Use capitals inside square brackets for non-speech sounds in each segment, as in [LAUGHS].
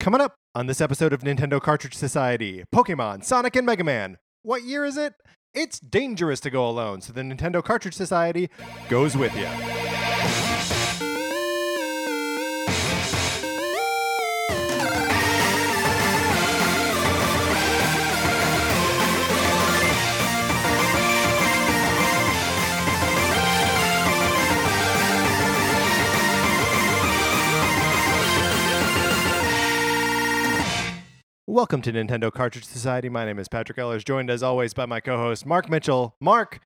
Coming up on this episode of Nintendo Cartridge Society Pokemon, Sonic, and Mega Man. What year is it? It's dangerous to go alone, so the Nintendo Cartridge Society goes with you. Welcome to Nintendo Cartridge Society. My name is Patrick Ellers, joined as always by my co host, Mark Mitchell. Mark,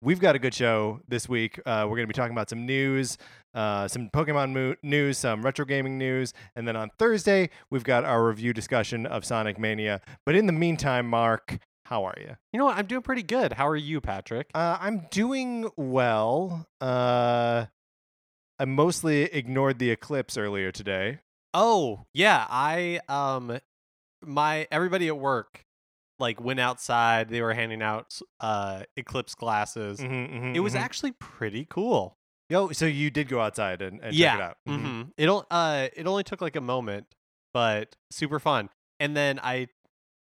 we've got a good show this week. Uh, we're going to be talking about some news, uh, some Pokemon mo- news, some retro gaming news, and then on Thursday, we've got our review discussion of Sonic Mania. But in the meantime, Mark, how are you? You know what? I'm doing pretty good. How are you, Patrick? Uh, I'm doing well. Uh, I mostly ignored the eclipse earlier today. Oh, yeah. I um my everybody at work like went outside. They were handing out uh eclipse glasses. Mm-hmm, It was actually pretty cool. Yo, so you did go outside and, and yeah. check it out. Mhm. hmm It uh it only took like a moment, but super fun. And then I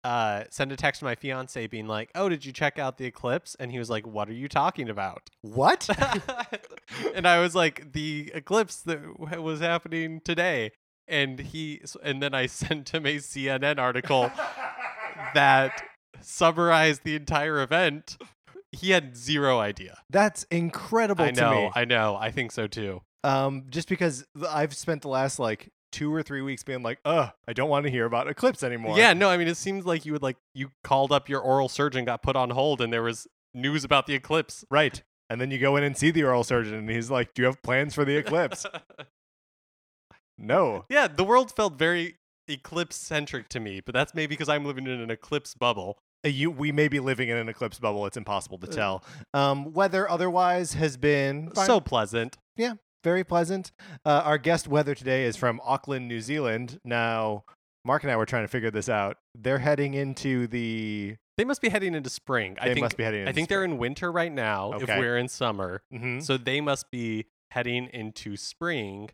uh sent a text to my fiance being like, "Oh, did you check out the eclipse?" And he was like, "What are you talking about?" What? [LAUGHS] and I was like, the eclipse that was happening today. And he, and then I [LAUGHS] sent him a CNN article that summarized the entire event. He had zero idea. That's incredible I to know, me. I know. I think so too. um, just because I've spent the last like two or three weeks being like, ugh, I don't want to hear about Eclipse anymore. Yeah, no, I mean, it seems like you would like, you called up your oral surgeon, got put on hold, and there was news about the eclipse. Right. And then you go in and see the oral surgeon, and he's like, Do you have plans for the eclipse? [LAUGHS] no. yeah, the world felt very eclipse centric to me, but that's maybe because I'm living in an eclipse bubble. Uh, You, we may be living in an eclipse bubble. It's impossible to tell. Um, weather otherwise has been fine. So pleasant. Yeah, very pleasant. Uh, our guest weather today is from Auckland, New Zealand. Now, Mark and I were trying to figure this out. They're heading into the. They must be heading into spring. They I think, must be heading. Into I think they're in winter right now. If we're in summer, hmm so they must be heading into spring,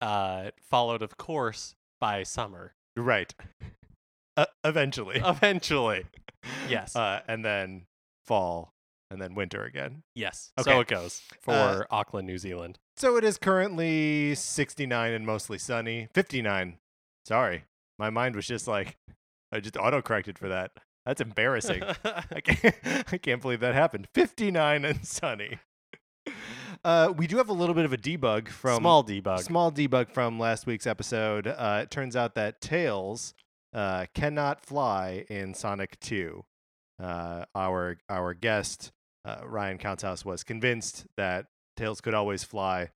uh, followed of course by summer. Right. Uh, eventually. [LAUGHS] Eventually, yes, Uh, and then fall, and then winter again. yes. okay. So it goes for Uh, Auckland, New Zealand. So it is currently 69 and mostly sunny. 59. Sorry. My mind was just like, I just auto corrected for that. That's embarrassing. [LAUGHS] I can't, [LAUGHS] I can't believe that happened. 59 and sunny. Uh, we do have a little bit of a debug from Small debug. small debug from last week's episode. Uh, it turns out that Tails uh, cannot fly in Sonic 2. Uh, our our guest uh, Ryan Countshouse was convinced that Tails could always fly.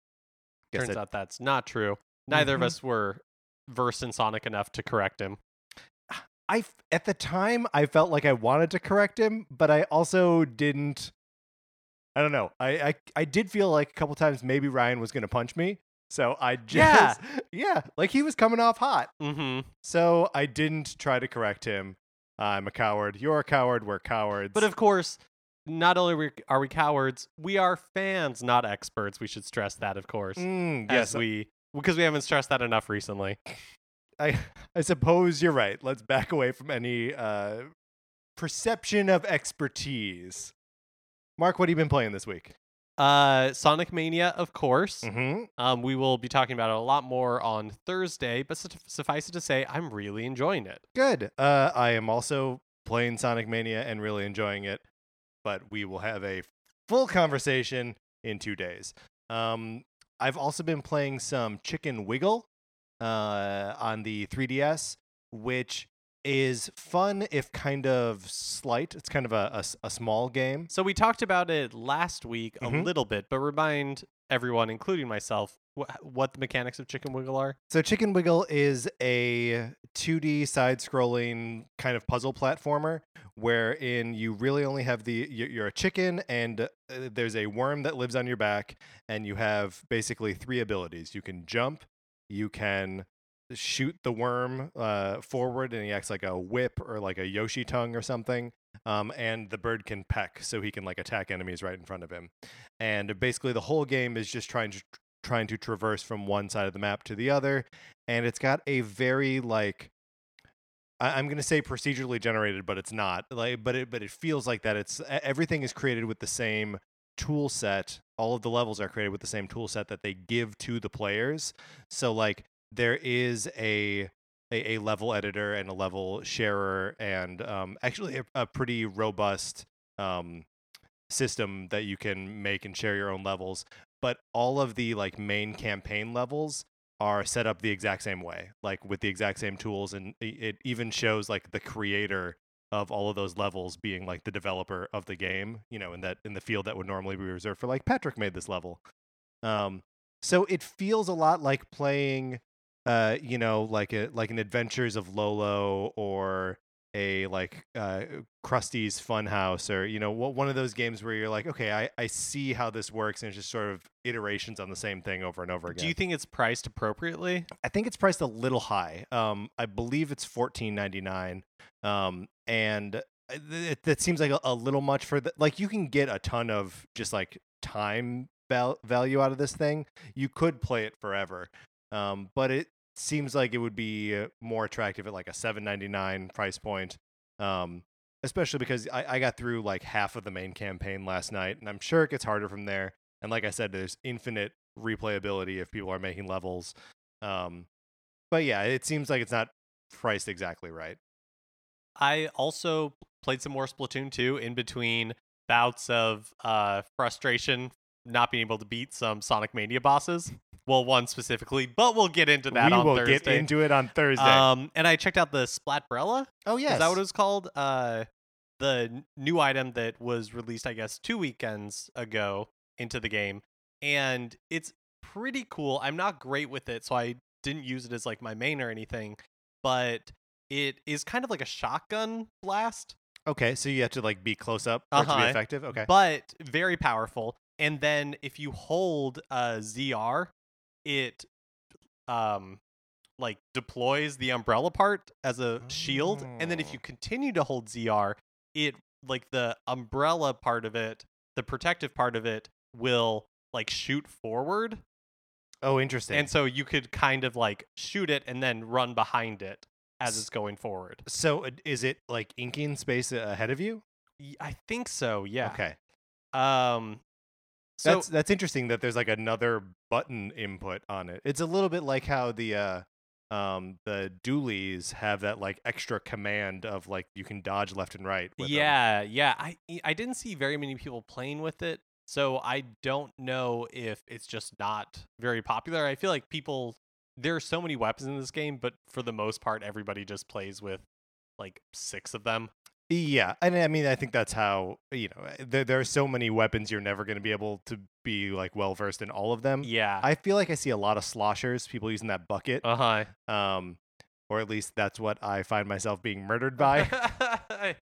Guess Turns out that's not true. Neither Mhm. of us were versed in Sonic enough to correct him. I at the time I felt like I wanted to correct him, but I also didn't. I don't know. I I, I did feel like a couple times maybe Ryan was going to punch me, so I [LAUGHS] just Yeah. yeah, like he was coming off hot. Mm-hmm. So I didn't try to correct him. I'm a coward. You're a coward. We're cowards. But of course, not only are we, are we cowards, we are fans, not experts. We should stress that, of course, Mm, as yes, we because we haven't stressed that enough recently. I I suppose you're right. Let's back away from any uh, perception of expertise. Mark, what have you been playing this week? Uh, Sonic Mania, of course. Mm-hmm. Um, we will be talking about it a lot more on Thursday, but suf- suffice it to say, I'm really enjoying it. Good. Uh, I am also playing Sonic Mania and really enjoying it, but we will have a full conversation in two days. Um, I've also been playing some Chicken Wiggle uh, on the 3DS, which is fun if kind of slight. It's kind of a a small game. So we talked about it last week a Mhm. little bit, but remind everyone, including myself, wh- what the mechanics of Chicken Wiggle are. So Chicken Wiggle is a 2D side-scrolling kind of puzzle platformer wherein you really only have the you- you're a chicken and uh, there's a worm that lives on your back and you have basically three abilities. You can jump, you can shoot the worm uh, forward and he acts like a whip or like a Yoshi tongue or something. Um, and the bird can peck so he can like attack enemies right in front of him. And basically the whole game is just trying to trying to traverse from one side of the map to the other, and it's got a very like I- I'm gonna say procedurally generated, but it's not. Like, but it but it feels like that. It's everything is created with the same tool set. All of the levels are created with the same tool set that they give to the players. So like there is a a, a level editor and a level sharer, and um, actually a, a pretty robust um, system that you can make and share your own levels. But all of the like main campaign levels are set up the exact same way, like with the exact same tools, and it even shows like the creator of all of those levels being like the developer of the game, you know, in that in the field that would normally be reserved for like Patrick made this level. Um, so it feels a lot like playing, uh, you know, like a like an Adventures of Lolo or a like uh, Krusty's Funhouse or you know one of those games where you're like, okay, I I see how this works, and it's just sort of iterations on the same thing over and over again. Do you think it's priced appropriately? I think it's priced a little high. Um, I believe it's fourteen ninety nine. Um, and uh, it, that seems like a, a little much for the like. You can get a ton of just like time val- value out of this thing. You could play it forever. Um, but it seems like it would be uh, more attractive at like a seven ninety nine price point. Um, especially because I, I got through like half of the main campaign last night, and I'm sure it gets harder from there. And like I said, there's infinite replayability if people are making levels. Um, but yeah, it seems like it's not priced exactly right. I also played some more Splatoon 2 in between bouts of uh, frustration not being able to beat some Sonic Mania bosses. Well, one specifically, but we'll get into that we on will Thursday. get into it on Thursday. Um, and I checked out the Splatbrella. oh yes, Is that what it was called? Uh, the new item that was released, I guess, two weekends ago into the game, and it's pretty cool. I'm not great with it, so I didn't use it as like my main or anything, but it is kind of like a shotgun blast, Okay, so you have to like be close up for it to Uh-huh. be effective. Okay. but very powerful. And then if you hold uh, ZR, it um like deploys the umbrella part as a shield, and then if Oh. you continue to hold ZR, it like the umbrella part of it, the protective part of it will like shoot forward, oh, interesting. and so you could kind of like shoot it and then run behind it as it's going forward. so is it like inking space ahead of you? I think so. Yeah. Okay. Um. So that's that's interesting that there's like another button input on it. It's a little bit like how the uh um the dualies have that like extra command of like you can dodge left and right. With them. yeah, yeah. I I didn't see very many people playing with it, so I don't know if it's just not very popular. I feel like people there are so many weapons in this game, but for the most part, everybody just plays with like six of them. Yeah, and I mean, I think that's how you know there, there are so many weapons you're never going to be able to be like well versed in all of them. Yeah. I feel like I see a lot of sloshers, people using that bucket, Uh huh. um, or at least that's what I find myself being murdered [LAUGHS] by.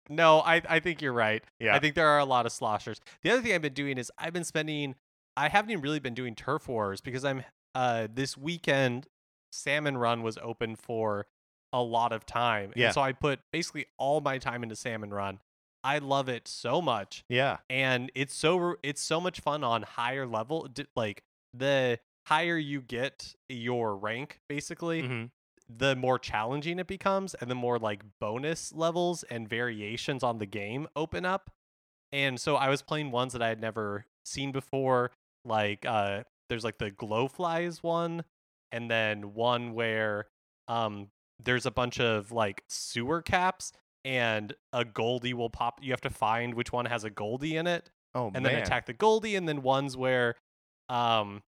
no, I I think you're right. yeah, I think there are a lot of sloshers. The other thing I've been doing is I've been spending. I haven't even really been doing turf wars because I'm uh this weekend. Salmon Run was open for a lot of time, Yeah. and so I put basically all my time into Salmon Run. I love it so much, yeah, and it's so it's so much fun on higher level. Like the higher you get your rank, basically, Mhm. the more challenging it becomes and the more like bonus levels and variations on the game open up. And so I was playing ones that I had never seen before, like uh there's like the glowflies one and then one where um there's a bunch of like sewer caps and a goldie will pop you have to find which one has a goldie in it Oh and man, then attack the goldie and then ones where um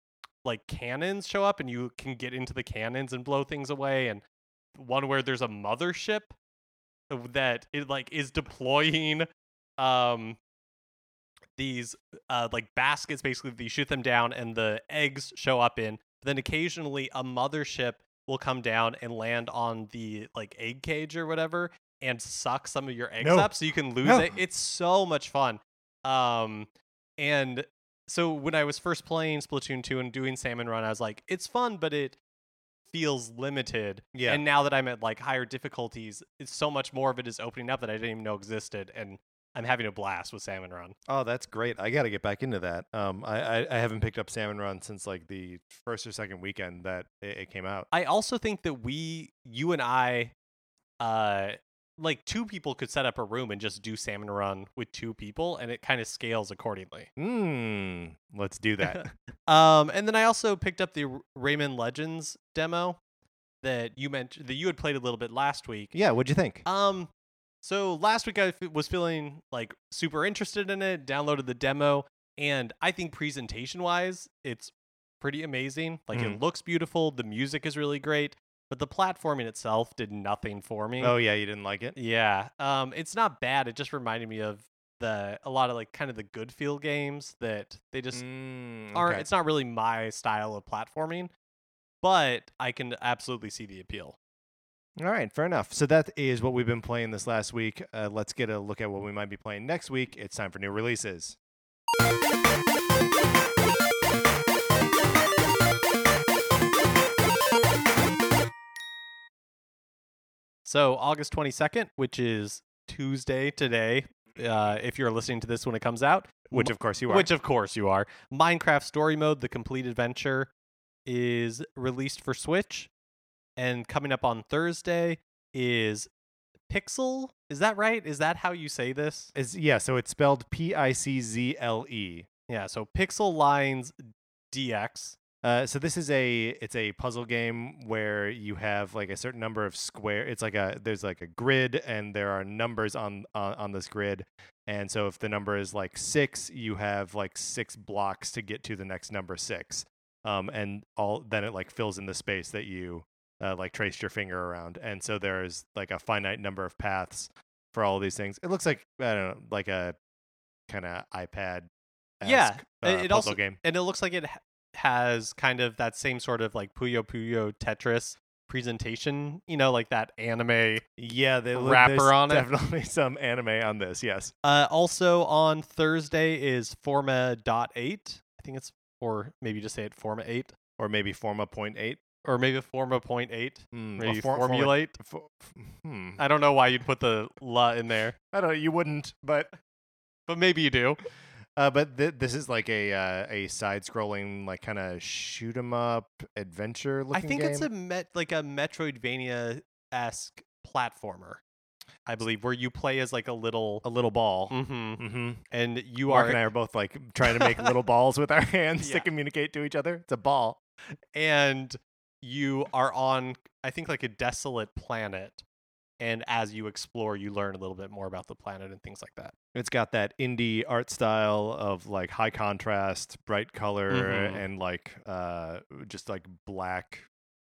like cannons show up and you can get into the cannons and blow things away and one where there's a mothership that it like is deploying um these uh like baskets basically that you shoot them down and the eggs show up in. Then occasionally a mothership will come down and land on the like egg cage or whatever and suck some of your eggs No. up so you can lose No. it it's so much fun um and so when I was first playing Splatoon 2 and doing Salmon Run, I was like, it's fun, but it feels limited. Yeah. And now that I'm at like higher difficulties, it's so much more of it is opening up that I didn't even know existed. And I'm having a blast with Salmon Run. Oh, that's great. I got to get back into that. Um, I, I, I haven't picked up Salmon Run since like the first or second weekend that it, it came out. I also think that we, you and I, uh, like two people could set up a room and just do Salmon Run with two people, and it kind of scales accordingly. Hmm. Let's do that. [LAUGHS] Um, and then I also picked up the Rayman Legends demo that you mentioned that you had played a little bit last week. yeah. What'd you think? Um, so last week I f- was feeling like super interested in it, downloaded the demo, and I think presentation wise, it's pretty amazing. Like Mhm. it looks beautiful, the music is really great, but the platforming itself did nothing for me. Oh yeah, you didn't like it. Yeah. Um, it's not bad. It just reminded me of the a lot of like kind of the good feel games that they just Mm, aren't. okay. It's not really my style of platforming, but I can absolutely see the appeal. All right, fair enough. So that is what we've been playing this last week. Uh, let's get a look at what we might be playing next week. It's time for new releases. So August 22nd, which is Tuesday today, uh, if you're listening to this when it comes out, Which, of course, you are. which of course you are. Minecraft Story Mode: The Complete Adventure is released for Switch, and coming up on Thursday is Piczle. Is that right? Is that how you say this? is yeah. So it's spelled P I C Z L E. Yeah. So Piczle Lines DX. Uh, so this is a it's a puzzle game where you have like a certain number of square. It's like a there's like a grid and there are numbers on on, on this grid. And so if the number is like six, you have like six blocks to get to the next number six. Um, and all then it like fills in the space that you uh, like traced your finger around. And so there's like a finite number of paths for all these things. It looks like I don't know, like a kind of iPad. Yeah, uh, it- also- game. and it looks like it ha- has kind of that same sort of like Puyo Puyo Tetris presentation, you know, like that anime. Yeah, they wrapper on it. Definitely [LAUGHS] some anime on this. Yes. Uh, also on Thursday is Forma dot eight. I think it's or maybe just say it Forma eight Or maybe Forma Point Eight. Or maybe a Forma point eight. Mm, Maybe for- formulate. fo- hmm. I don't know why you'd put the la in there, I don't. know, You wouldn't, but but maybe you do. uh, but th- this is like a uh, a side-scrolling, like kind of shoot 'em up adventure looking. I think game. it's a met like a Metroidvania esque platformer. I believe where you play as like a little. a little ball. hmm Mm-hmm. And you Mark are and I are both like trying to make little balls with our [LAUGHS] hands Yeah. to communicate to each other. It's a ball. and you are on I think like a desolate planet and as you explore you learn a little bit more about the planet and things like that. It's got that indie art style of like high contrast, bright color, Mhm. and like uh, just like black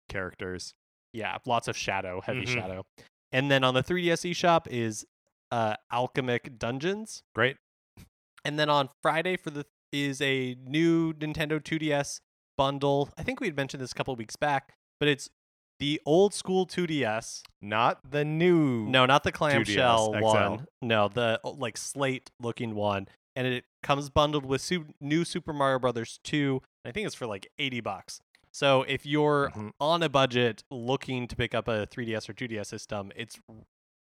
characters. Yeah, lots of shadow, heavy Mhm. shadow. And then on the 3DS eShop is uh Alchemic Dungeons. Great. And then on Friday for the is a new Nintendo 2DS bundle. I think we had mentioned this a couple of weeks back, but it's the old school 2DS. Not the new. No, not the clamshell 2DS one. No, the like slate looking one, and it comes bundled with su- new Super Mario Brothers 2. I think it's for like 80 bucks. So if you're Mhm. on a budget looking to pick up a 3DS or 2DS system, it's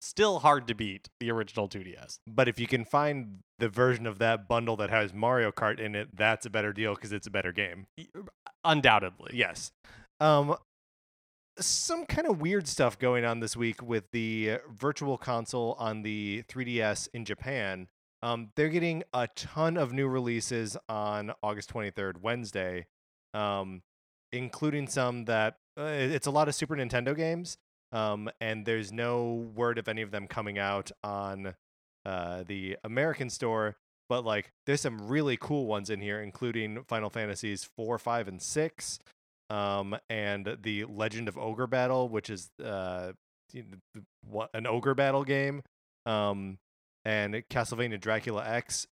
still hard to beat the original 2DS. But if you can find the version of that bundle that has Mario Kart in it, that's a better deal because it's a better game. Undoubtedly. Yes. Um, some kind of weird stuff going on this week with the uh, virtual console on the 3DS in Japan. Um, they're getting a ton of new releases on August 23rd, Wednesday, um, including some that uh, it's a lot of Super Nintendo games. Um, and there's no word of any of them coming out on uh, the American store. But like, there's some really cool ones in here, including Final Fantasies four, five, and six, um, and the Legend of Ogre Battle, which is uh, an ogre battle game, um, and Castlevania Dracula X.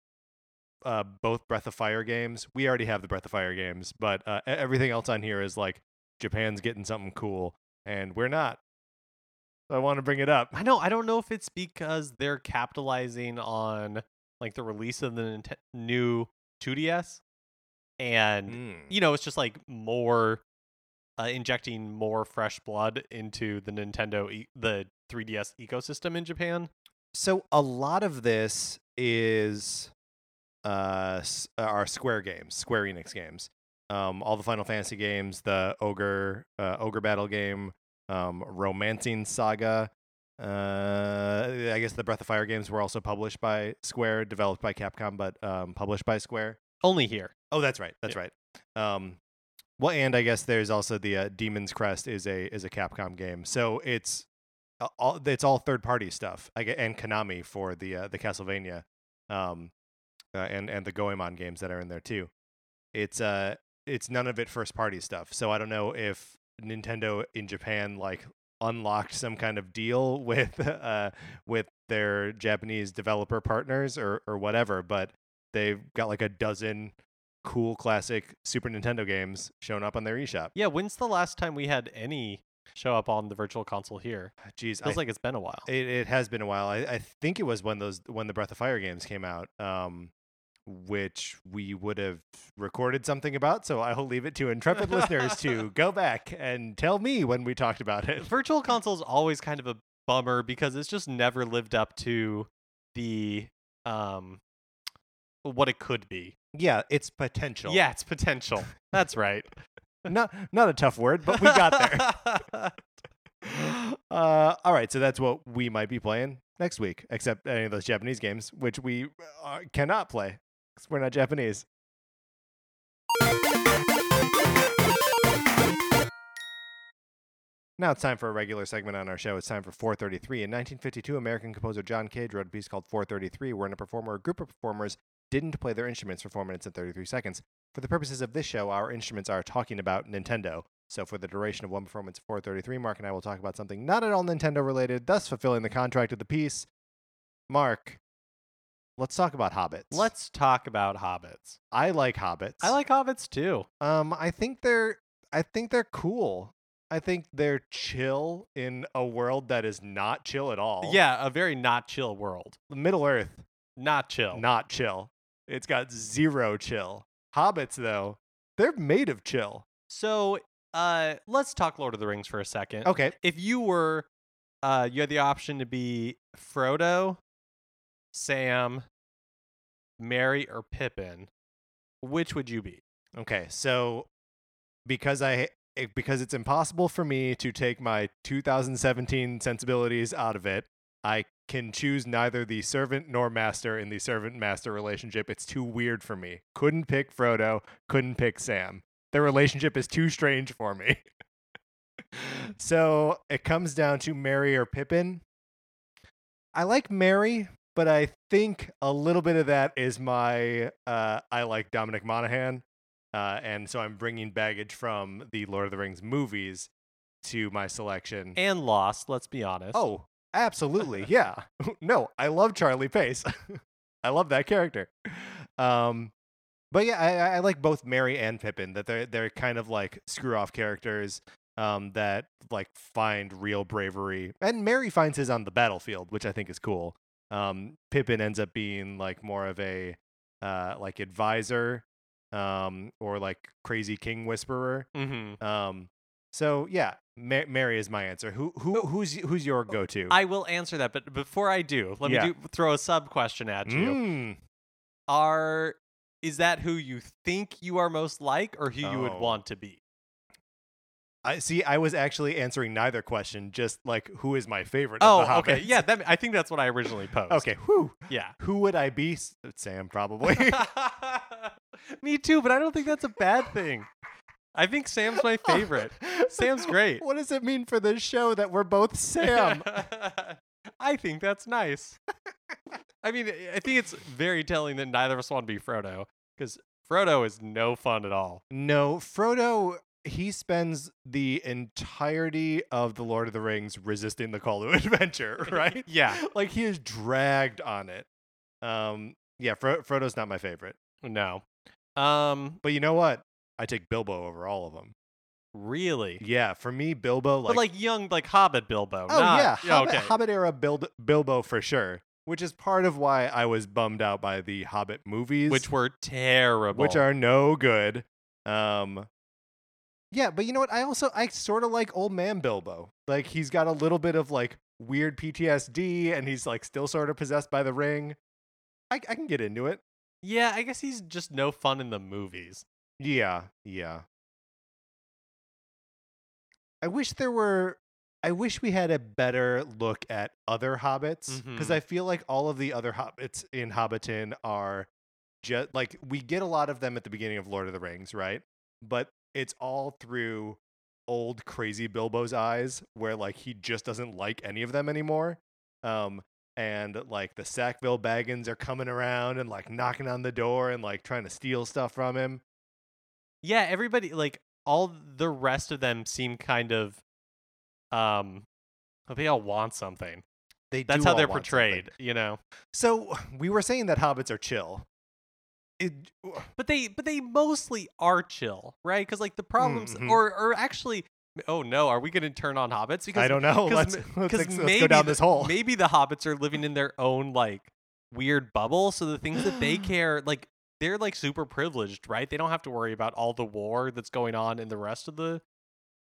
Uh, both Breath of Fire games. We already have the Breath of Fire games, but uh, everything else on here is like Japan's getting something cool, and we're not. I want to bring it up. I know. I don't know if it's because they're capitalizing on like the release of the new 2DS, and Mm. you know, it's just like more uh, injecting more fresh blood into the Nintendo, e- the 3DS ecosystem in Japan. So a lot of this is uh s- are Square games, Square Enix games. Um, all the Final Fantasy games, the Ogre uh, Ogre Battle game, um, Romancing Saga. Uh, I guess the Breath of Fire games were also published by Square, developed by Capcom, but um, published by Square. Only here. Oh, that's right. That's right. Um, well, and I guess there's also the uh, Demon's Crest is a is a Capcom game, so it's uh, all it's all third party stuff. I get and Konami for the uh, the Castlevania, um, uh, and and the Goemon games that are in there too. It's uh it's none of it first party stuff. So I don't know if Nintendo in Japan like unlocked some kind of deal [LAUGHS] with uh with their Japanese developer partners or or whatever, but they've got like a dozen cool classic Super Nintendo games showing up on their eShop. Yeah, when's the last time we had any show up on the virtual console here? Jeez, I, Feels like it's been a while. it, it has been a while. I, I think it was when those when the Breath of Fire games came out, um, which we would have recorded something about. So I will leave it to intrepid listeners to [LAUGHS] go back and tell me when we talked about it. virtual console is always kind of a bummer because it's just never lived up to the um what it could be. Yeah, it's potential. Yeah, it's potential. That's right. [LAUGHS] not not a tough word, but we got there. [LAUGHS] uh, all right, so that's what we might be playing next week, except any of those Japanese games, which we uh, cannot play because we're not Japanese. Now it's time for a regular segment on our show. It's time for 433. In 1952, American composer John Cage wrote a piece called 433, wherein a performer or group of performers didn't play their instruments for 4 minutes and 33 seconds. For the purposes of this show, our instruments are talking about Nintendo. So for the duration of one performance of 433, Mark and I will talk about something not at all Nintendo related, thus fulfilling the contract of the piece. Mark, let's talk about hobbits. Let's talk about hobbits. I like hobbits. I like hobbits too. Um, I think they're I think they're cool. I think they're chill in a world that is not chill at all. Yeah, a very not chill world. Middle Earth, Not chill. not chill. It's got zero chill. Hobbits though, they're made of chill. So, uh let's talk Lord of the Rings for a second. Okay. If you were uh you had the option to be Frodo, Sam, Merry or Pippin, which would you be? Okay. So because I eh, because it's impossible for me to take my 2017 sensibilities out of it, I can choose neither the servant nor master in the servant master relationship. It's too weird for me. Couldn't pick Frodo, couldn't pick Sam. Their relationship is too strange for me. [LAUGHS] so it comes down to Merry or Pippin. I like Merry, but I think a little bit of that is my uh, I like Dominic Monaghan. Uh, and so I'm bringing baggage from the Lord of the Rings movies to my selection. And Lost, let's be honest. Oh, absolutely. [LAUGHS] Yeah. [LAUGHS] no, I love Charlie Pace. [LAUGHS] I love that character. Um, but yeah, I, I- like both Merry and Pippin. That they're they're kind of like screw off characters um, that like find real bravery. And Merry finds his on the battlefield, which I think is cool. Um, Pippin ends up being like more of a uh, like advisor um, or like crazy king whisperer. Mm-hmm. Um, so yeah, Ma- Merry is my answer. Who who who's who's your go to? I will answer that, but before I do, let Yeah. me do, throw a sub question at you. Mm, Are is that who you think you are most like, or who you would Oh. want to be? I see. I was actually answering neither question. Just like who is my favorite? Oh, of the oh, okay, yeah. That, I think that's what I originally posed. Okay. Who yeah. who would I be? Sam probably. [LAUGHS] Me too, but I don't think that's a bad thing. I think Sam's my favorite. [LAUGHS] Sam's great. What does it mean for this show that we're both Sam? [LAUGHS] I think that's nice. I mean, I- I think it's very telling that neither of us want to be Frodo because Frodo is no fun at all. no, Frodo. He spends the entirety of the Lord of the Rings resisting the call to [LAUGHS] adventure. [LAUGHS] Right? Yeah. like he is dragged on it. Um. Yeah. Fro- Frodo's not my favorite. No. Um. But you know what? I take Bilbo over all of them. Really. Yeah, for me, Bilbo. Like, but like young, like Hobbit Bilbo. oh not- yeah, Hobbit, okay. Hobbit era Bil- Bilbo for sure. Which is part of why I was bummed out by the Hobbit movies, which were terrible. which are no good. Um, yeah, but you know what? I also I sort of like old man Bilbo. Like he's got a little bit of like weird PTSD, and he's like still sort of possessed by the ring. I, I can get into it. Yeah, I guess he's just no fun in the movies. Yeah, yeah. I wish there were. I wish we had a better look at other hobbits because Mhm. I feel like all of the other hobbits in Hobbiton are just like we get a lot of them at the beginning of Lord of the Rings, right? But it's all through old crazy Bilbo's eyes, where like he just doesn't like any of them anymore. Um, and like the Sackville Baggins are coming around and like knocking on the door and like trying to steal stuff from him. Yeah, everybody like all the rest of them seem kind of um they all want something. They That's how they're want something. portrayed, you know. So we were saying that hobbits are chill. It, But they but they mostly are chill, right? Cuz like the problems Mhm. or or actually oh no, are we going to turn on hobbits because I don't know. [LAUGHS] Let's, [LAUGHS] let's, let's maybe go down the- this hole. Maybe the hobbits are living in their own like weird bubble, so the things that they [GASPS] care like they're like super privileged, right? They don't have to worry about all the war that's going on in the rest of the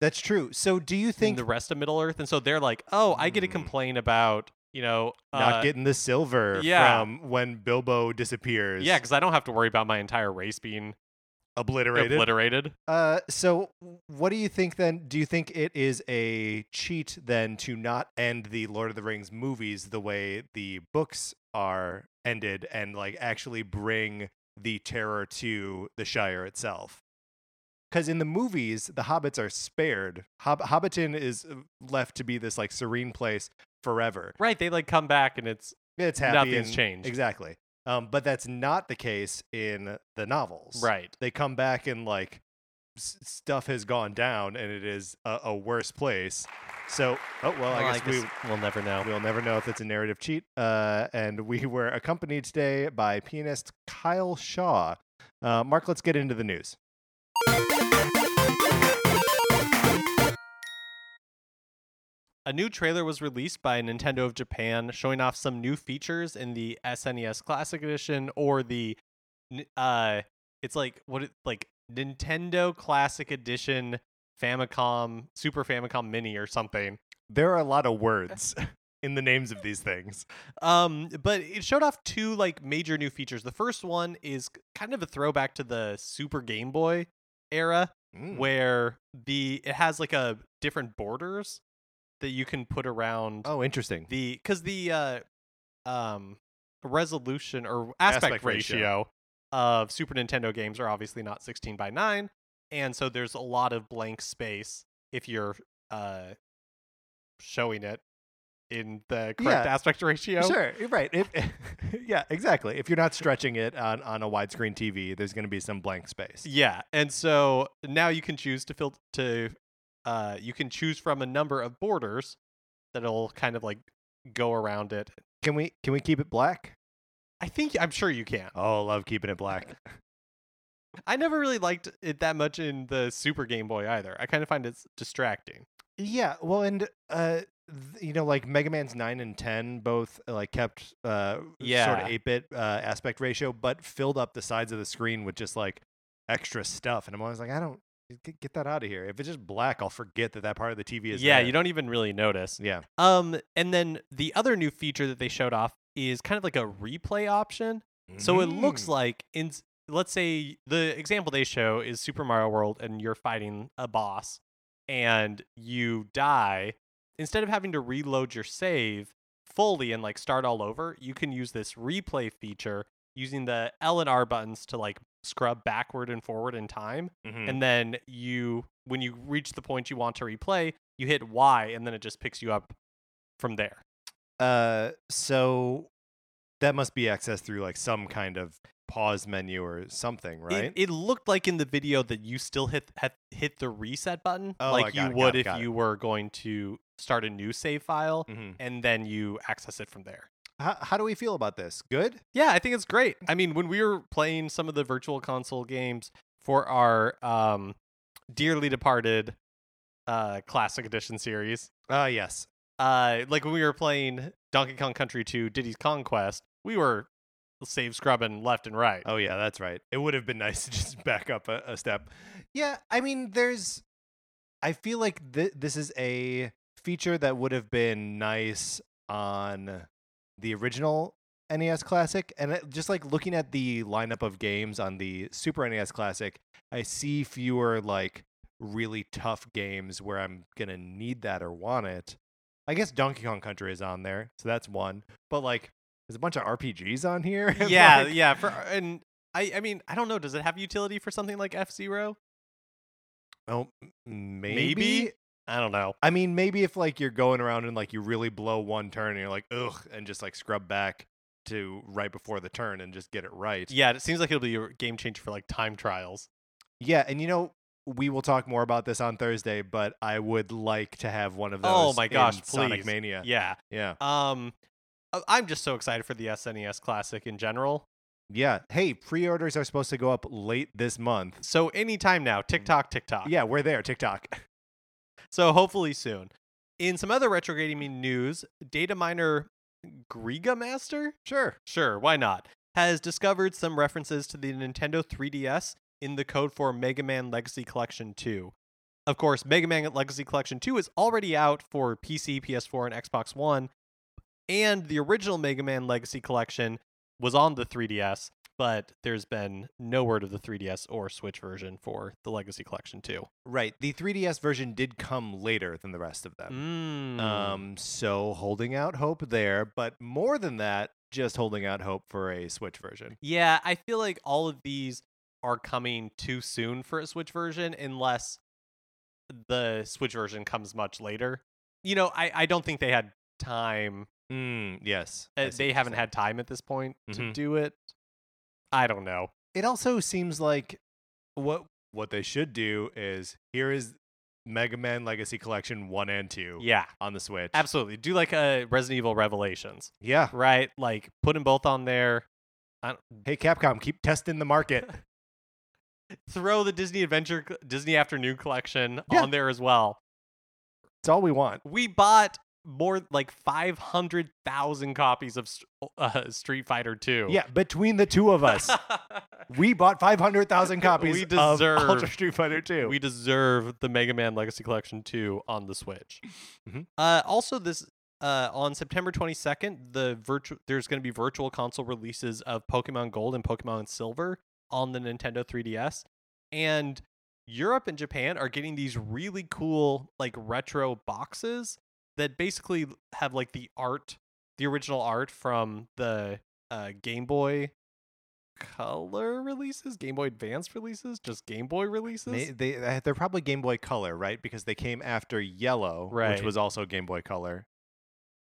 That's true. So do you in think the rest of Middle Earth, and so they're like, oh, I get to Hmm. complain about you know not uh, getting the silver yeah. from when Bilbo disappears? yeah, because I don't have to worry about my entire race being obliterated. obliterated. Uh, so what do you think then? Do you think it is a cheat then to not end the Lord of the Rings movies the way the books are ended and like actually bring the terror to the Shire itself? Because in the movies, the hobbits are spared. Hob- Hobbiton is uh, left to be this like serene place forever. Right? They like come back and it's It's happy. Nothing's and- changed. Exactly. Um, but that's not the case in the novels. right. They come back and like s- stuff has gone down and it is a, a worse place. So, oh well, I Well, guess, we we'll never know. we'll never know if it's a narrative cheat. Uh, and we were accompanied today by pianist Kyle Shaw. Uh, Mark, let's get into the news. A new trailer was released by Nintendo of Japan showing off some new features in the SNES Classic Edition or the uh it's like what it like Nintendo Classic Edition Famicom Super Famicom Mini or something. There are a lot of words [LAUGHS] in the names of these things. Um but it showed off two like major new features. The first one is kind of a throwback to the Super Game Boy era Mm. where the it has like a different borders that you can put around Oh, interesting. the because the uh um resolution or aspect, Aspect ratio. ratio, of super nintendo games are obviously not 16 by 9 and so there's a lot of blank space if you're uh showing it in the correct Yeah. aspect ratio Sure, you're right. It, [LAUGHS] yeah, exactly. If you're not stretching it on, on a widescreen TV, there's going to be some blank space. yeah and so now you can choose to fill to uh you can choose from a number of borders that'll kind of like go around it Can we can we keep it black? i think i'm sure you can Oh, love keeping it black. [LAUGHS] I never really liked it that much in the Super Game Boy either. I kind of find it distracting. Yeah, well, and uh, th- you know, like Mega Man's nine and ten both uh, like kept uh sort of eight bit uh, aspect ratio, but filled up the sides of the screen with just like extra stuff, and I'm always like, I don't get, get that out of here. If it's just black, I'll forget that that part of the TV is. yeah, there. you don't even really notice. Yeah. Um, and then the other new feature that they showed off is kind of like a replay option. So it looks Mm. like in let's say the example they show is Super Mario World and you're fighting a boss and you die, instead of having to reload your save fully and like start all over, you can use this replay feature using the L and R buttons to like scrub backward and forward in time. Mhm. And then you when you reach the point you want to replay, you hit Y and then it just picks you up from there. Uh, so that must be accessed through like some kind of pause menu or something, right? It, it looked like in the video that you still hit hit, hit the reset button, Oh, like you it, would it, if you were going to start a new save file, Mhm. and then you access it from there. How, how do we feel about this? Good. Yeah, I think it's great. I mean, when we were playing some of the virtual console games for our um, dearly departed uh, classic edition series, Ah, yes. uh, like when we were playing Donkey Kong Country 2 Diddy's Kong Quest, we were save scrubbing left and right. Oh yeah, that's right. It would have been [LAUGHS] nice to just back up a, a step. Yeah, I mean, there's. I feel like th- this is a feature that would have been nice on the original NES Classic, and it, just like looking at the lineup of games on the Super NES Classic, I see fewer like really tough games where I'm gonna need that or want it. I guess Donkey Kong Country is on there, so that's one. But like, there's a bunch of RPGs on here. [LAUGHS] yeah, like, yeah. For and I, I mean, I don't know. Does it have utility for something like F Zero? Oh, maybe. Maybe? I don't know. I mean, maybe if like you're going around and like you really blow one turn and you're like, ugh, and just like scrub back to right before the turn and just get it right. Yeah, it seems like it'll be a game changer for like time trials. Yeah, and you know, we will talk more about this on Thursday, but I would like to have one of those. Oh my gosh, Sonic. Mania. Yeah. Yeah. Um, I'm just so excited for the SNES Classic in general. Yeah. Hey, pre-orders are supposed to go up late this month. So anytime now, TikTok, TikTok. Yeah, we're there. TikTok. [LAUGHS] So hopefully soon. In some other retro gaming news, data miner Griga Master, Sure. sure, why not, has discovered some references to the Nintendo 3DS in the code for Mega Man Legacy Collection 2. Of course, Mega Man Legacy Collection 2 is already out for PC, PS4, and Xbox One, and the original Mega Man Legacy Collection was on the 3DS, but there's been no word of the 3DS or Switch version for the Legacy Collection 2. Right. The 3DS version did come later than the rest of them. Mm. Um, so holding out hope there, but more than that, just holding out hope for a Switch version. Yeah, I feel like all of these are coming too soon for a Switch version unless the Switch version comes much later. You know, I, I don't think they had time. Mm, yes. Uh, they haven't had time at this point to Mhm. do it. I don't know. It also seems like what what they should do is here is Mega Man Legacy Collection 1 and 2 Yeah, on the Switch. absolutely. Do like a Resident Evil Revelations, Yeah. right? Like put them both on there. Hey Capcom, keep testing the market. [LAUGHS] throw the Disney Adventure, Disney Afternoon Collection Yeah. on there as well. It's all we want. we bought more like 500,000 copies of uh, Street Fighter 2. Yeah, between the two of us, [LAUGHS] we bought 500,000 copies We of deserve- Ultra Street Fighter 2. we deserve the Mega Man Legacy Collection 2 on the Switch. Mhm. Uh, also, this uh, on September 22nd, the virtual there's going to be virtual console releases of Pokemon Gold and Pokemon Silver on the Nintendo 3DS, and Europe and Japan are getting these really cool like retro boxes that basically have like the art, the original art from the uh, Game Boy Color releases, Game Boy Advance releases, just Game Boy releases. They uh, they're probably Game Boy Color, right? Because they came after Yellow, Right. which was also Game Boy Color.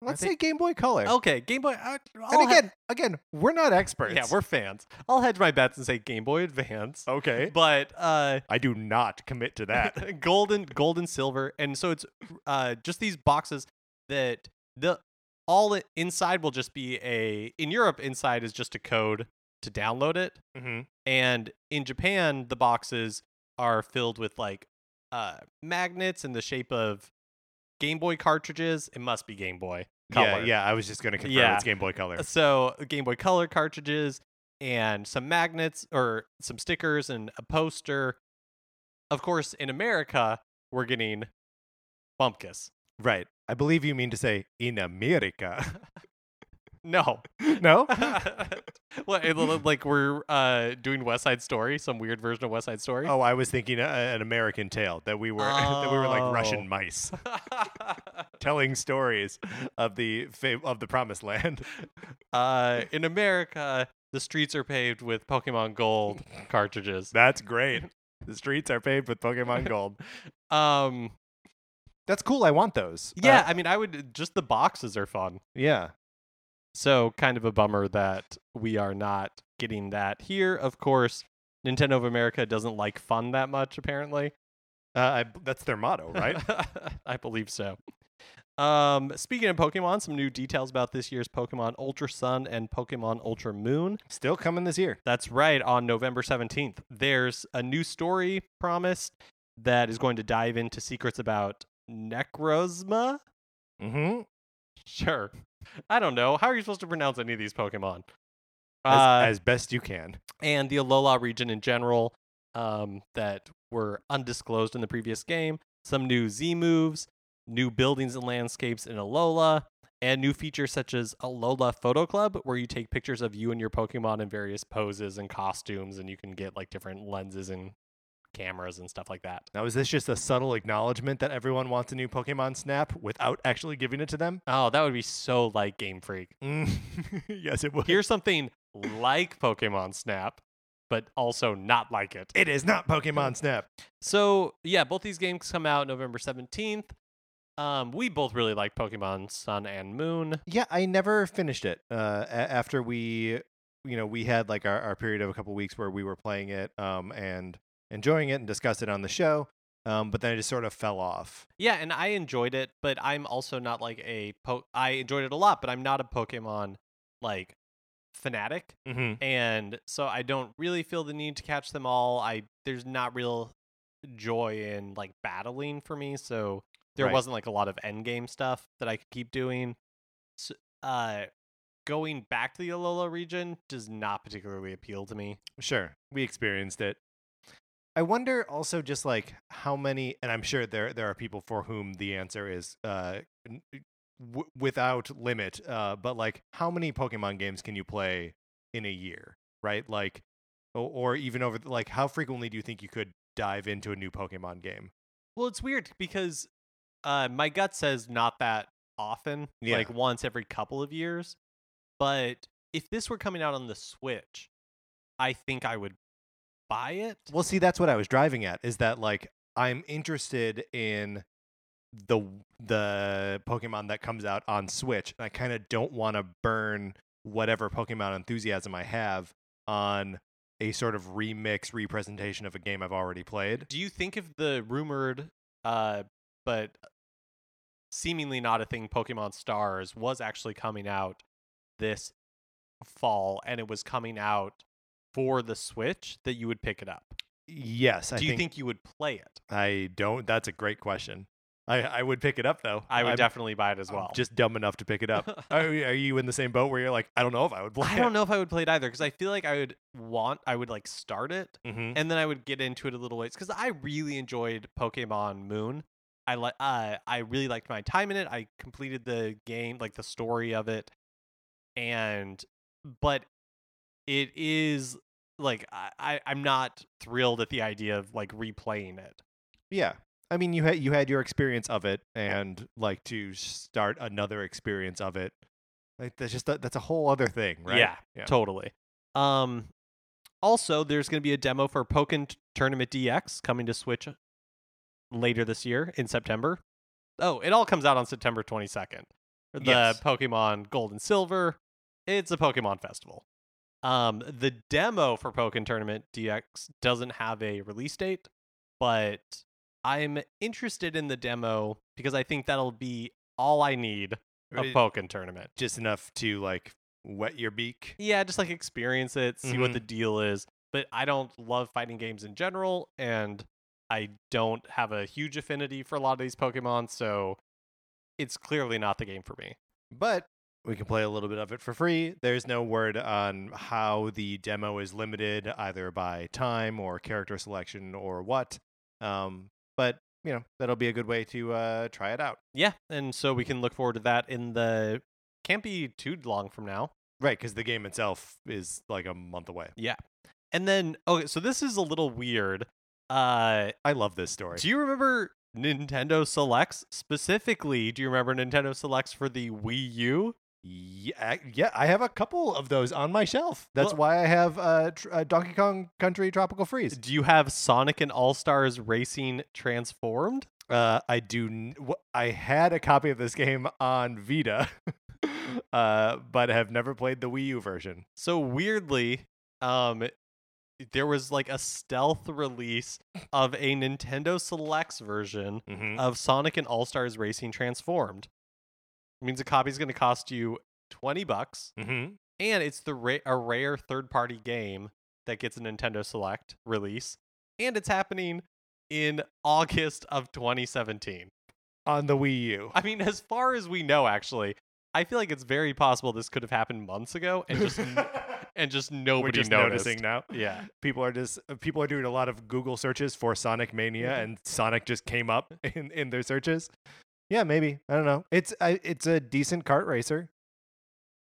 Let's think- say Game Boy Color. Okay, Game Boy. I, and again, again, we're not experts. yeah, we're fans. I'll hedge my bets and say Game Boy Advance. okay. But uh, I do not commit to that. [LAUGHS] golden, gold, and silver, and so it's uh just these boxes that the all i- inside will just be a in Europe inside is just a code to download it, mm-hmm. and in Japan the boxes are filled with like uh magnets in the shape of Game Boy cartridges. It must be Game Boy. Yeah, Color. yeah. I was just gonna confirm Yeah. it's Game Boy Color. So Game Boy Color cartridges and some magnets or some stickers and a poster. Of course, in America, we're getting Bumpkiss. Right. I believe you mean to say in America. [LAUGHS] No. [LAUGHS] no. [LAUGHS] looked like we're uh, doing West Side Story, some weird version of West Side Story. Oh, I was thinking uh, an American tale that we were [LAUGHS] that we were like Oh. Russian mice telling stories of the fa- of the promised land. uh, in America, the streets are paved with Pokemon Gold cartridges. That's great. The streets are paved with Pokemon Gold. Um, That's cool. I want those. yeah, Uh, I mean, I would just the boxes are fun. yeah. So kind of a bummer that we are not getting that here. Of course, Nintendo of America doesn't like fun that much, apparently. Uh, I, that's their motto, right? [LAUGHS] I believe so. Um, speaking of Pokemon, some new details about this year's Pokemon Ultra Sun and Pokemon Ultra Moon. Still coming this year. That's right, on November 17th. There's a new story promised that is going to dive into secrets about Necrozma. Mm-hmm. Sure. I don't know. How are you supposed to pronounce any of these Pokemon? As, Uh, as best you can. and the Alola region in general um, that were undisclosed in the previous game. Some new Z moves, new buildings and landscapes in Alola, and new features such as Alola Photo Club, where you take pictures of you and your Pokemon in various poses and costumes, and you can get like different lenses and cameras and stuff like that. Now, is this just a subtle acknowledgement that everyone wants a new Pokemon Snap without actually giving it to them? Oh, that would be so like Game Freak. Mm. [LAUGHS] yes, it would. Here's something like Pokemon Snap, but also not like it. it is not Pokemon [LAUGHS] Snap. So yeah, both these games come out November seventeenth. Um, we both really like Pokemon Sun and Moon. Yeah, I never finished it. Uh, a- after we, you know, we had like our, our period of a couple weeks where we were playing it, um, and enjoying it and discussed it on the show. Um, but then it just sort of fell off. Yeah, and I enjoyed it, but I'm also not like a po- I enjoyed it a lot, but I'm not a Pokemon like fanatic, Mm-hmm. and so I don't really feel the need to catch them all. I there's not real joy in like battling for me, so there Right. wasn't like a lot of end game stuff that I could keep doing. So, uh, going back to the Alola region does not particularly appeal to me. Sure, we experienced it. I wonder also just like how many, and I'm sure there there are people for whom the answer is uh, w- without limit. Uh, but like, how many Pokemon games can you play in a year, right? Like, or, or even over like, how frequently do you think you could dive into a new Pokemon game? Well, it's weird because uh, my gut says not that often, Yeah. like once every couple of years. But if this were coming out on the Switch, I think I would buy it. Well, see, that's what I was driving at. Is that like I'm interested in the the Pokemon that comes out on Switch, and I kind of don't want to burn whatever Pokemon enthusiasm I have on a sort of remix representation of a game I've already played. Do you think if the rumored, uh, but seemingly not a thing, Pokemon Stars was actually coming out this fall, and it was coming out for the Switch, that you would pick it up? Yes, I Do you think, think you would play it? I don't. That's a great question. I I would pick it up though. I would I'm- definitely buy it as I'm well. just dumb enough to pick it up. [LAUGHS] are, are you in the same boat where you're like, I don't know if I would play I don't know if I would play it either because I feel like I would want, I would like start it hmm and then I would get into it a little ways because I really enjoyed Pokemon Moon. I like, uh, I really liked my time in it. I completed the game, like the story of it, and but it is like I, I I'm not thrilled at the idea of like replaying it. Yeah. I mean, you had you had your experience of it, and like to start another experience of it, like that's just a, that's a whole other thing, right? Yeah, yeah. totally. Um, also, there's going to be a demo for Pokken Tournament DX coming to Switch later this year in September. Oh, it all comes out on September 22nd. The Yes. Pokemon Gold and Silver. It's a Pokemon festival. Um, the demo for Pokken Tournament DX doesn't have a release date, but I'm interested in the demo because I think that'll be all I need of Pokken Tournament. just enough to like wet your beak. Yeah, just like experience it, see what Mhm. the deal is. But I don't love fighting games in general, and I don't have a huge affinity for a lot of these Pokemon, so it's clearly not the game for me. But we can play a little bit of it for free. There's no word on how the demo is limited, either by time or character selection or what. Um, but you know that'll be a good way to uh, try it out. Yeah, and so we can look forward to that in the can't be too long from now. Right, because the game itself is like a month away. Yeah, and then okay, so this is a little weird. Uh I love this story. do you remember Nintendo Selects specifically? Do you remember Nintendo Selects for the Wii U? Yeah, yeah, I have a couple of those on my shelf. That's Well- why I have uh, tr- uh, Donkey Kong Country Tropical Freeze. Do you have Sonic and All Stars Racing Transformed? Uh, I do. N- I had a copy of this game on Vita, [LAUGHS] uh, but have never played the Wii U version. So weirdly, um, there was like a stealth release of a Nintendo Selects version Mm-hmm. of Sonic and All Stars Racing Transformed. Means a copy is going to cost you twenty bucks, mm-hmm. and it's the ra- a rare third-party game that gets a Nintendo Select release, and it's happening in August of 2017. On the Wii U. I mean, as far as we know, actually, I feel like it's very possible this could have happened months ago, and just [LAUGHS] and just nobody We're just noticed. noticing now. Yeah. People are just uh, people are doing a lot of Google searches for Sonic Mania, Mhm. and Sonic just came up [LAUGHS] in in their searches. Yeah, maybe. I don't know. It's I, it's a decent kart racer.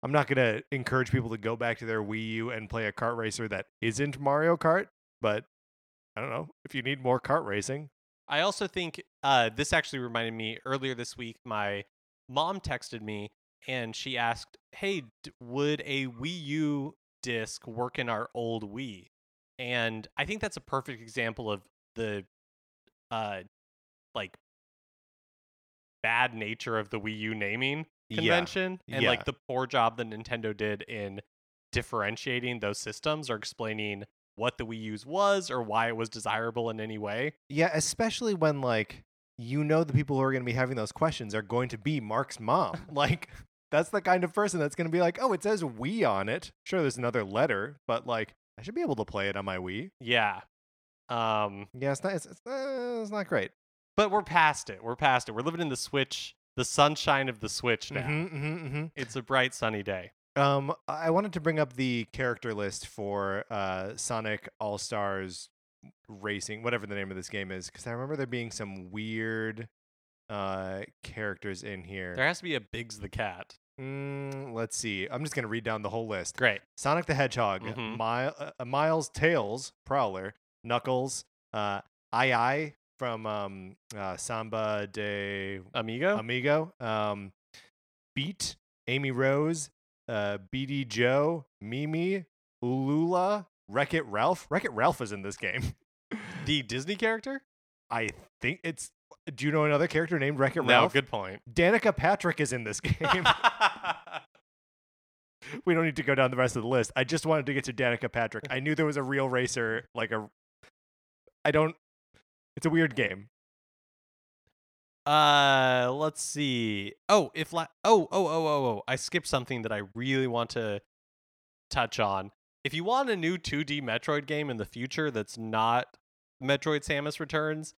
I'm not gonna encourage people to go back to their Wii U and play a kart racer that isn't Mario Kart, but I don't know if you need more kart racing. I also think uh, this actually reminded me earlier this week. My mom texted me and she asked, "Hey, d- would a Wii U disc work in our old Wii?" And I think that's a perfect example of the uh, like bad nature of the Wii U naming Yeah. convention and Yeah. like the poor job that Nintendo did in differentiating those systems or explaining what the Wii U's was or why it was desirable in any way. Yeah, especially when like you know the people who are gonna be having those questions are going to be Mark's mom. [LAUGHS] like that's the kind of person that's gonna be like, oh, it says Wii on it. Sure, there's another letter, but like I should be able to play it on my Wii. Yeah. Um, Yeah, it's not. It's, it's, uh, it's not great. But we're past it. We're past it. We're living in the Switch, the sunshine of the Switch now. Mhm, mhm, mhm. It's a bright sunny day. Um, I wanted to bring up the character list for uh, Sonic All Stars Racing, whatever the name of this game is, because I remember there being some weird uh, characters in here. There has to be a Biggs the cat. Mm, let's see. I'm just gonna read down the whole list. Great. Sonic the Hedgehog, Mhm. Mi- uh, Miles Tails, Prower, Knuckles, uh, I I from um, uh, Samba de Amigo? Amigo, um, Beat, Amy Rose, uh, BD Joe, MeeMee, Ulala, Wreck It Ralph. Wreck It Ralph is in this game. [LAUGHS] the Disney character? I think it's. Do you know another character named Wreck It No, Ralph? good point. Danica Patrick is in this [LAUGHS] game. [LAUGHS] we don't need to go down the rest of the list. I just wanted to get to Danica Patrick. I knew there was a real racer, like a. I don't. It's a weird game. Uh, let's see. Oh, if la- oh oh oh oh oh, I skipped something that I really want to touch on. If you want a new 2D Metroid game in the future that's not Metroid Samus Returns,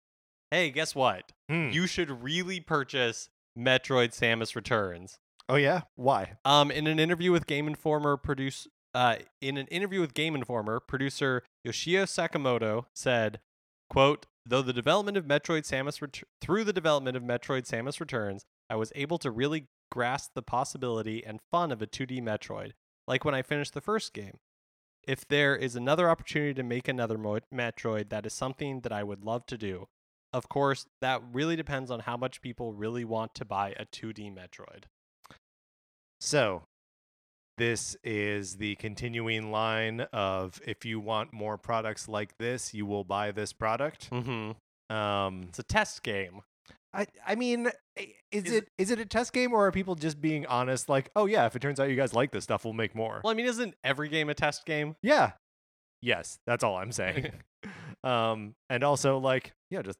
hey, guess what? Hmm. You should really purchase Metroid Samus Returns. Oh yeah. Why? Um, in an interview with Game Informer, produce uh, in an interview with Game Informer, producer Yoshio Sakamoto said, "quote Though the development of Metroid Samus ret- through the development of Metroid Samus Returns, I was able to really grasp the possibility and fun of a 2D Metroid, like when I finished the first game. If there is another opportunity to make another mo- Metroid, that is something that I would love to do. Of course, that really depends on how much people really want to buy a 2D Metroid." So, this is the continuing line of if you want more products like this, you will buy this product. Mm-hmm. Um, It's a test game. I I mean, is, Is it is it a test game or are people just being honest? Like, oh yeah, if it turns out you guys like this stuff, we'll make more. Well, I mean, isn't every game a test game? Yeah. Yes, that's all I'm saying. [LAUGHS] [LAUGHS] um, and also like, yeah, just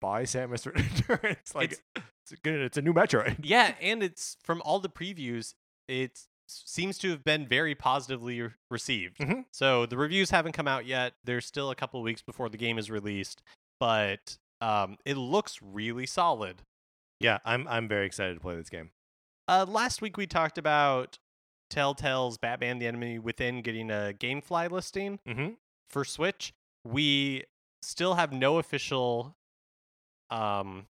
buy Samus [LAUGHS] Returns. like, It's- it's, good. It's a new Metroid. yeah, and it's from all the previews, it seems to have been very positively re- received. Mhm. So the reviews haven't come out yet. There's still a couple of weeks before the game is released, but um, it looks really solid. Yeah, I'm I'm very excited to play this game. Uh, last week we talked about Telltale's Batman: The Enemy Within getting a GameFly listing. Mm-hmm. for Switch. We still have no official um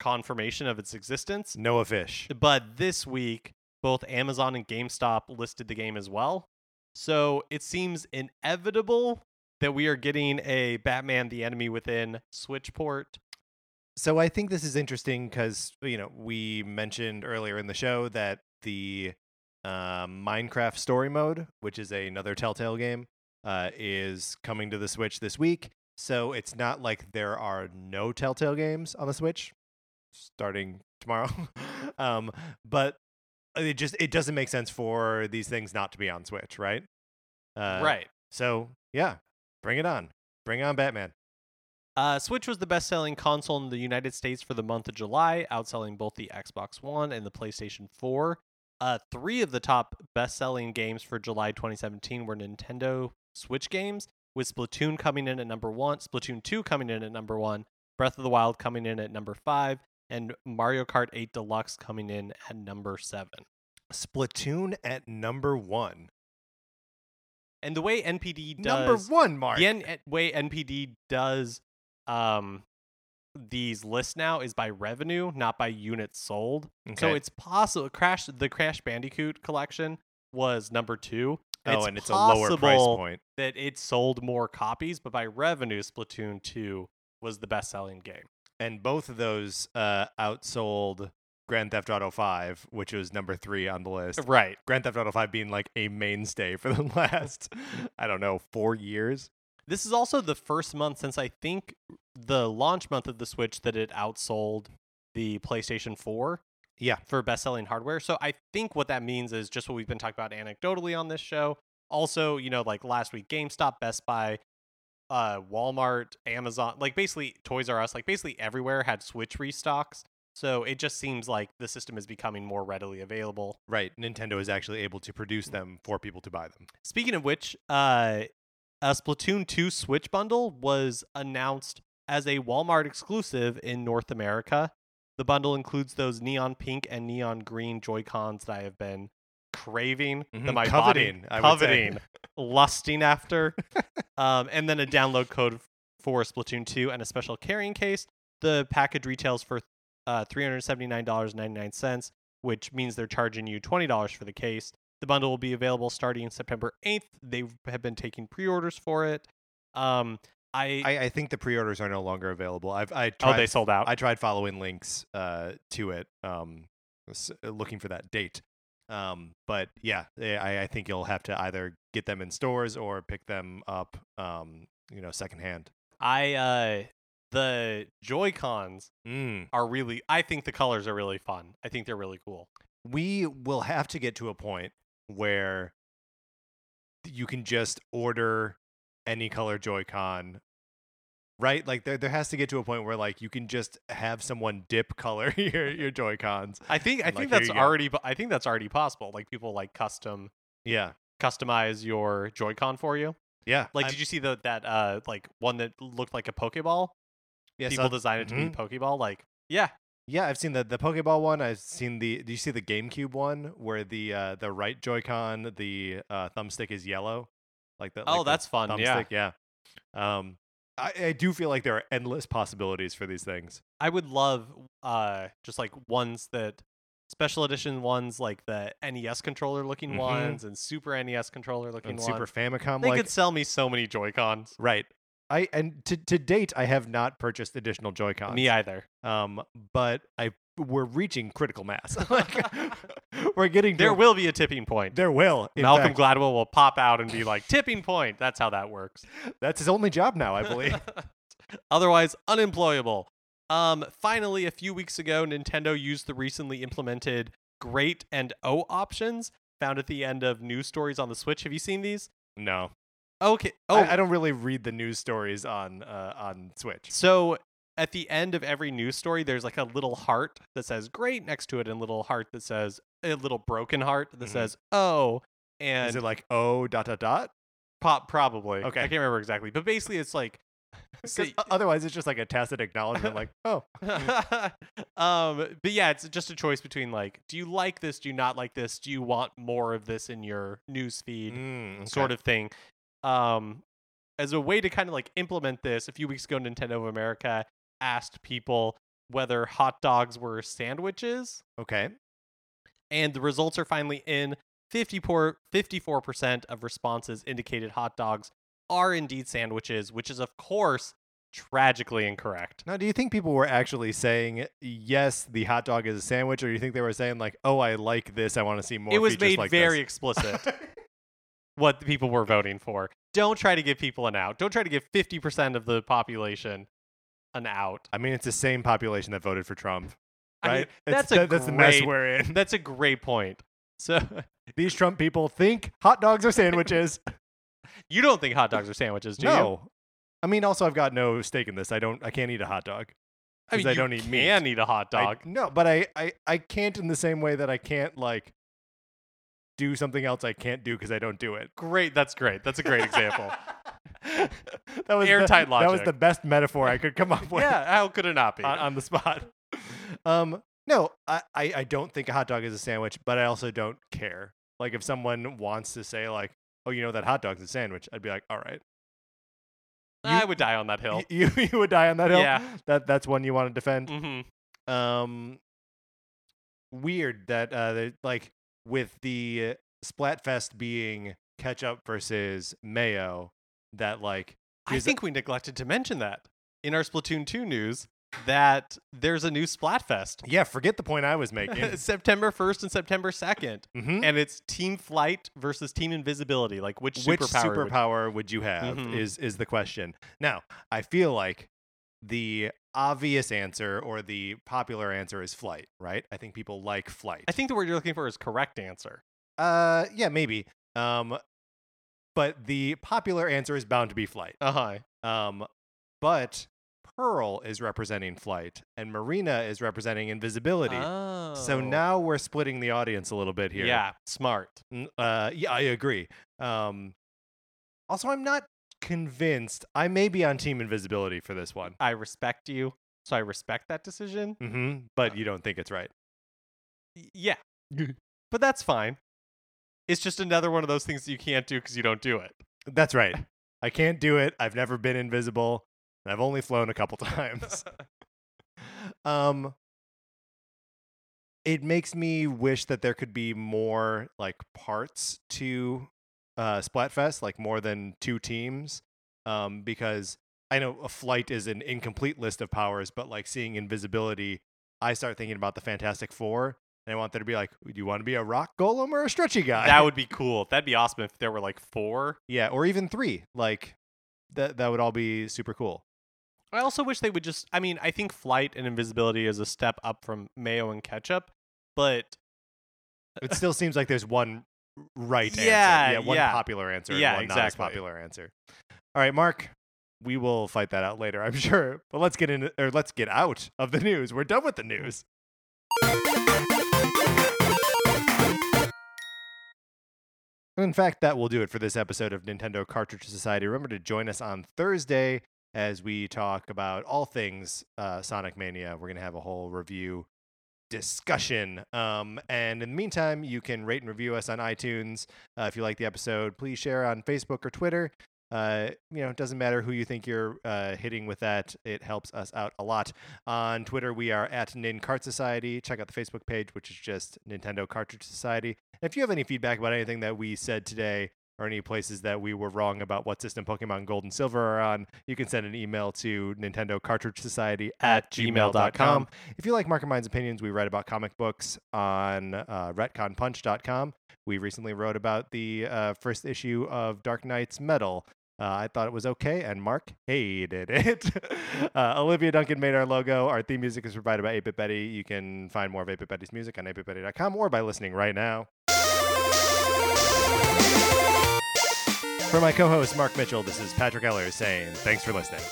confirmation of its existence, Noah Fish. but this week both Amazon and GameStop listed the game as well. So it seems inevitable that we are getting a Batman the Enemy Within Switch port. So I think this is interesting because you know we mentioned earlier in the show that the um, Minecraft Story Mode, which is another Telltale game, uh, is coming to the Switch this week. So it's not like there are no Telltale games on the Switch starting tomorrow. [LAUGHS] um, but it just it doesn't make sense for these things not to be on Switch, right? Uh, right. So yeah, bring it on. Bring on Batman. Uh, Switch was the best selling console in the United States for the month of July, outselling both the Xbox One and the PlayStation 4. Uh, three of the top best selling games for July 2017 were Nintendo Switch games, with Splatoon coming in at number one, Splatoon 2 coming in at number one, Breath of the Wild coming in at number five, and Mario Kart 8 Deluxe coming in at number seven. Splatoon at number one. And the way NPD does number one, Mark. the N- way NPD does um these lists now is by revenue, not by units sold. So it's possible Crash the Crash Bandicoot collection was number two. oh, and it's a lower price point. That it sold more copies, but by revenue, Splatoon two was the best selling game. And both of those uh, outsold Grand Theft Auto 5, which was number three on the list. Right. Grand Theft Auto 5 being like a mainstay for the [LAUGHS] last, I don't know, four years. This is also the first month since I think the launch month of the Switch that it outsold the PlayStation 4 Yeah. for best selling hardware. So I think what that means is just what we've been talking about anecdotally on this show. Also, you know, like last week, GameStop, Best Buy, uh, Walmart, Amazon, like basically Toys R Us, like basically everywhere had Switch restocks. So it just seems like the system is becoming more readily available. Right. Nintendo is actually able to produce them for people to buy them. Speaking of which, uh, a Splatoon 2 Switch bundle was announced as a Walmart exclusive in North America. The bundle includes those neon pink and neon green Joy Cons that I have been craving, that Mhm. my Coveting, body I would say. coveting, [LAUGHS] lusting after, um, and then a download code for Splatoon 2 and a special carrying case. The package retails for uh, $379.99, which means they're charging you $20 for the case. The bundle will be available starting September 8th. They have been taking pre-orders for it. Um, I, I, I think the pre-orders are no longer available. I've I oh, they sold out. I tried following links uh, to it, um, looking for that date. Um, but yeah, eh, I, I think you'll have to either get them in stores or pick them up, um, you know, secondhand. I uh, the Joy Cons Mm. are really. I think the colors are really fun. I think they're really cool. We will have to get to a point where you can just order any color Joy-Con. Right? Like there there has to get to a point where like you can just have someone dip color [LAUGHS] your your Joy-Cons. I think I think that's go. already. I think that's already possible. Like people like custom Yeah. customize your Joy-Con for you. Yeah. Like, I'm- did you see the that uh like one that looked like a Pokeball? yeah, People so- designed it to mhm. be Pokeball. Like, yeah, Yeah, I've seen the the Pokeball one. I've seen the. Do you see the GameCube one where the uh, the right Joy-Con, the uh, thumbstick is yellow, like the. Oh, like that's fun, yeah. Thumbstick, yeah. Um, I, I do feel like there are endless possibilities for these things. I would love uh just like ones that special edition ones like the NES controller looking Mhm. ones and Super NES controller looking And ones. Super Famicom, they could sell me so many Joy Cons. right. I and to to date, I have not purchased additional Joy-Cons. Me either. Um, but I we're reaching critical mass. [LAUGHS] like [LAUGHS] we're getting There a- will be a tipping point. There will. Malcolm fact, Gladwell will pop out and be like, tipping point. That's how that works. that's his only job now, I believe. [LAUGHS] Otherwise, unemployable. Um, finally, a few weeks ago, Nintendo used the recently implemented Great and O options found at the end of news stories on the Switch. Have you seen these? no. Okay. Oh, I, I don't really read the news stories on uh, on Switch. so at the end of every news story, there's like a little heart that says "Great" next to it, and a little heart that says a little broken heart that Mhm. says "Oh." And Is it like oh dot dot dot? pop probably. Okay. I can't remember exactly, but basically, it's like. [LAUGHS] so- otherwise, it's just like a tacit acknowledgement, like oh, [LAUGHS] um, but yeah, it's just a choice between like, do you like this? Do you not like this? Do you want more of this in your news feed? mm, Sort of thing. Um, as a way to kind of like implement this, a few weeks ago, Nintendo of America asked people whether hot dogs were sandwiches, okay. and the results are finally in. 54 54% of responses indicated hot dogs are indeed sandwiches, which is of course tragically incorrect. Now, do you think people were actually saying yes, the hot dog is a sandwich, or do you think they were saying like, oh, I like this, I want to see more? it was made like very this? explicit [LAUGHS] what the people were voting for. Don't try to give people an out. Don't try to give 50% of the population an out. I mean, it's the same population that voted for Trump, I right? mean, It's- that's a that- that's the mess we're in. That's a great point. So [LAUGHS] These Trump people think hot dogs are sandwiches. [LAUGHS] you don't think hot dogs are sandwiches, do you? no, I mean, also I've got no stake in this. I don't. I can't eat a hot dog. I mean, I you don't eat meat. can eat a hot I- dog. no, but I, I I can't in the same way that I can't like do something else I can't do because I don't do it. Great. That's great. That's a great example. [LAUGHS] that was Airtight the, That was the best metaphor I could come up [LAUGHS] with yeah, how could it not be? on, on the spot. Um, no, I, I I don't think a hot dog is a sandwich, but I also don't care. Like if someone wants to say like, oh, you know that hot dog's a sandwich, I'd be like, all right. I would die on that hill. You [LAUGHS] you would die on that hill. Yeah. That that's one you want to defend. hmm Um, weird that uh, they- like with the Splatfest being ketchup versus mayo, that like I here's a- think we neglected to mention that in our Splatoon 2 news that there's a new Splatfest. yeah, forget the point I was [LAUGHS] making. September 1st and September 2nd. Mhm. And it's Team Flight versus Team Invisibility. Like which Which superpower? would- superpower would you have? Mhm. Is is the question. Now, I feel like the obvious answer or the popular answer is flight, right? I think people like flight. I think the word you're looking for is correct answer. Uh, yeah, maybe. Um, but the popular answer is bound to be flight. Uh-huh. Um, but Pearl is representing flight, and Marina is representing invisibility. Oh. So now we're splitting the audience a little bit here. Yeah, smart. Uh, yeah, I agree. Um, also, I'm not convinced. I may be on Team Invisibility for this one. I respect you, so I respect that decision. hmm But you don't think it's right. Yeah. [LAUGHS] but that's fine. It's just another one of those things that you can't do because you don't do it. That's right. [LAUGHS] I can't do it. I've never been invisible, and I've only flown a couple [LAUGHS] times. [LAUGHS] um it makes me wish that there could be more like parts to uh splatfest like more than two teams um because i know a flight is an incomplete list of powers but like seeing invisibility i start thinking about the fantastic four and i want there to be like do you want to be a rock golem or a stretchy guy that would [LAUGHS] be cool. That'd be awesome if there were like four. yeah or even three like that that would all be super cool I also wish they would just. I mean, I think flight and invisibility is a step up from mayo and ketchup, but it still seems like there's one right Yeah, answer. Yeah, one yeah. popular answer Yeah, and one not as popular answer. All right, Mark, we will fight that out later, I'm [LAUGHS] sure. But let's get in or let's get out of the news. We're done with the news. In fact, that will do it for this episode of Nintendo Cartridge Society. Remember to join us on Thursday as we talk about all things uh, Sonic Mania. We're going to have a whole review discussion. Um, and in the meantime, you can rate and review us on iTunes. Uh, if you like the episode, please share on Facebook or Twitter. Uh, you know, it doesn't matter who you think you're uh, hitting with that. It helps us out a lot. On Twitter, we are at Nin Cart Society. Check out the Facebook page, which is just Nintendo Cartridge Society. And if you have any feedback about anything that we said today or any places that we were wrong about what system Pokemon Gold and Silver are on, you can send an email to Nintendo Cartridge Society at gmail.com. If you like Mark and Mind's opinions, we write about comic books on uh, retconpunch.com. We recently wrote about the uh, first issue of Dark Nights Metal. Uh, I thought it was okay, and Mark hated it. [LAUGHS] uh, Olivia Duncan made our logo. Our theme music is provided by 8-Bit Betty. You can find more of 8-Bit Betty's music on 8bitbetty.com or by listening right now. For my co-host Mark Mitchell, this is Patrick Eller saying thanks for listening.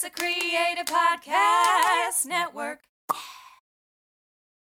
What's a Creative Podcast Network?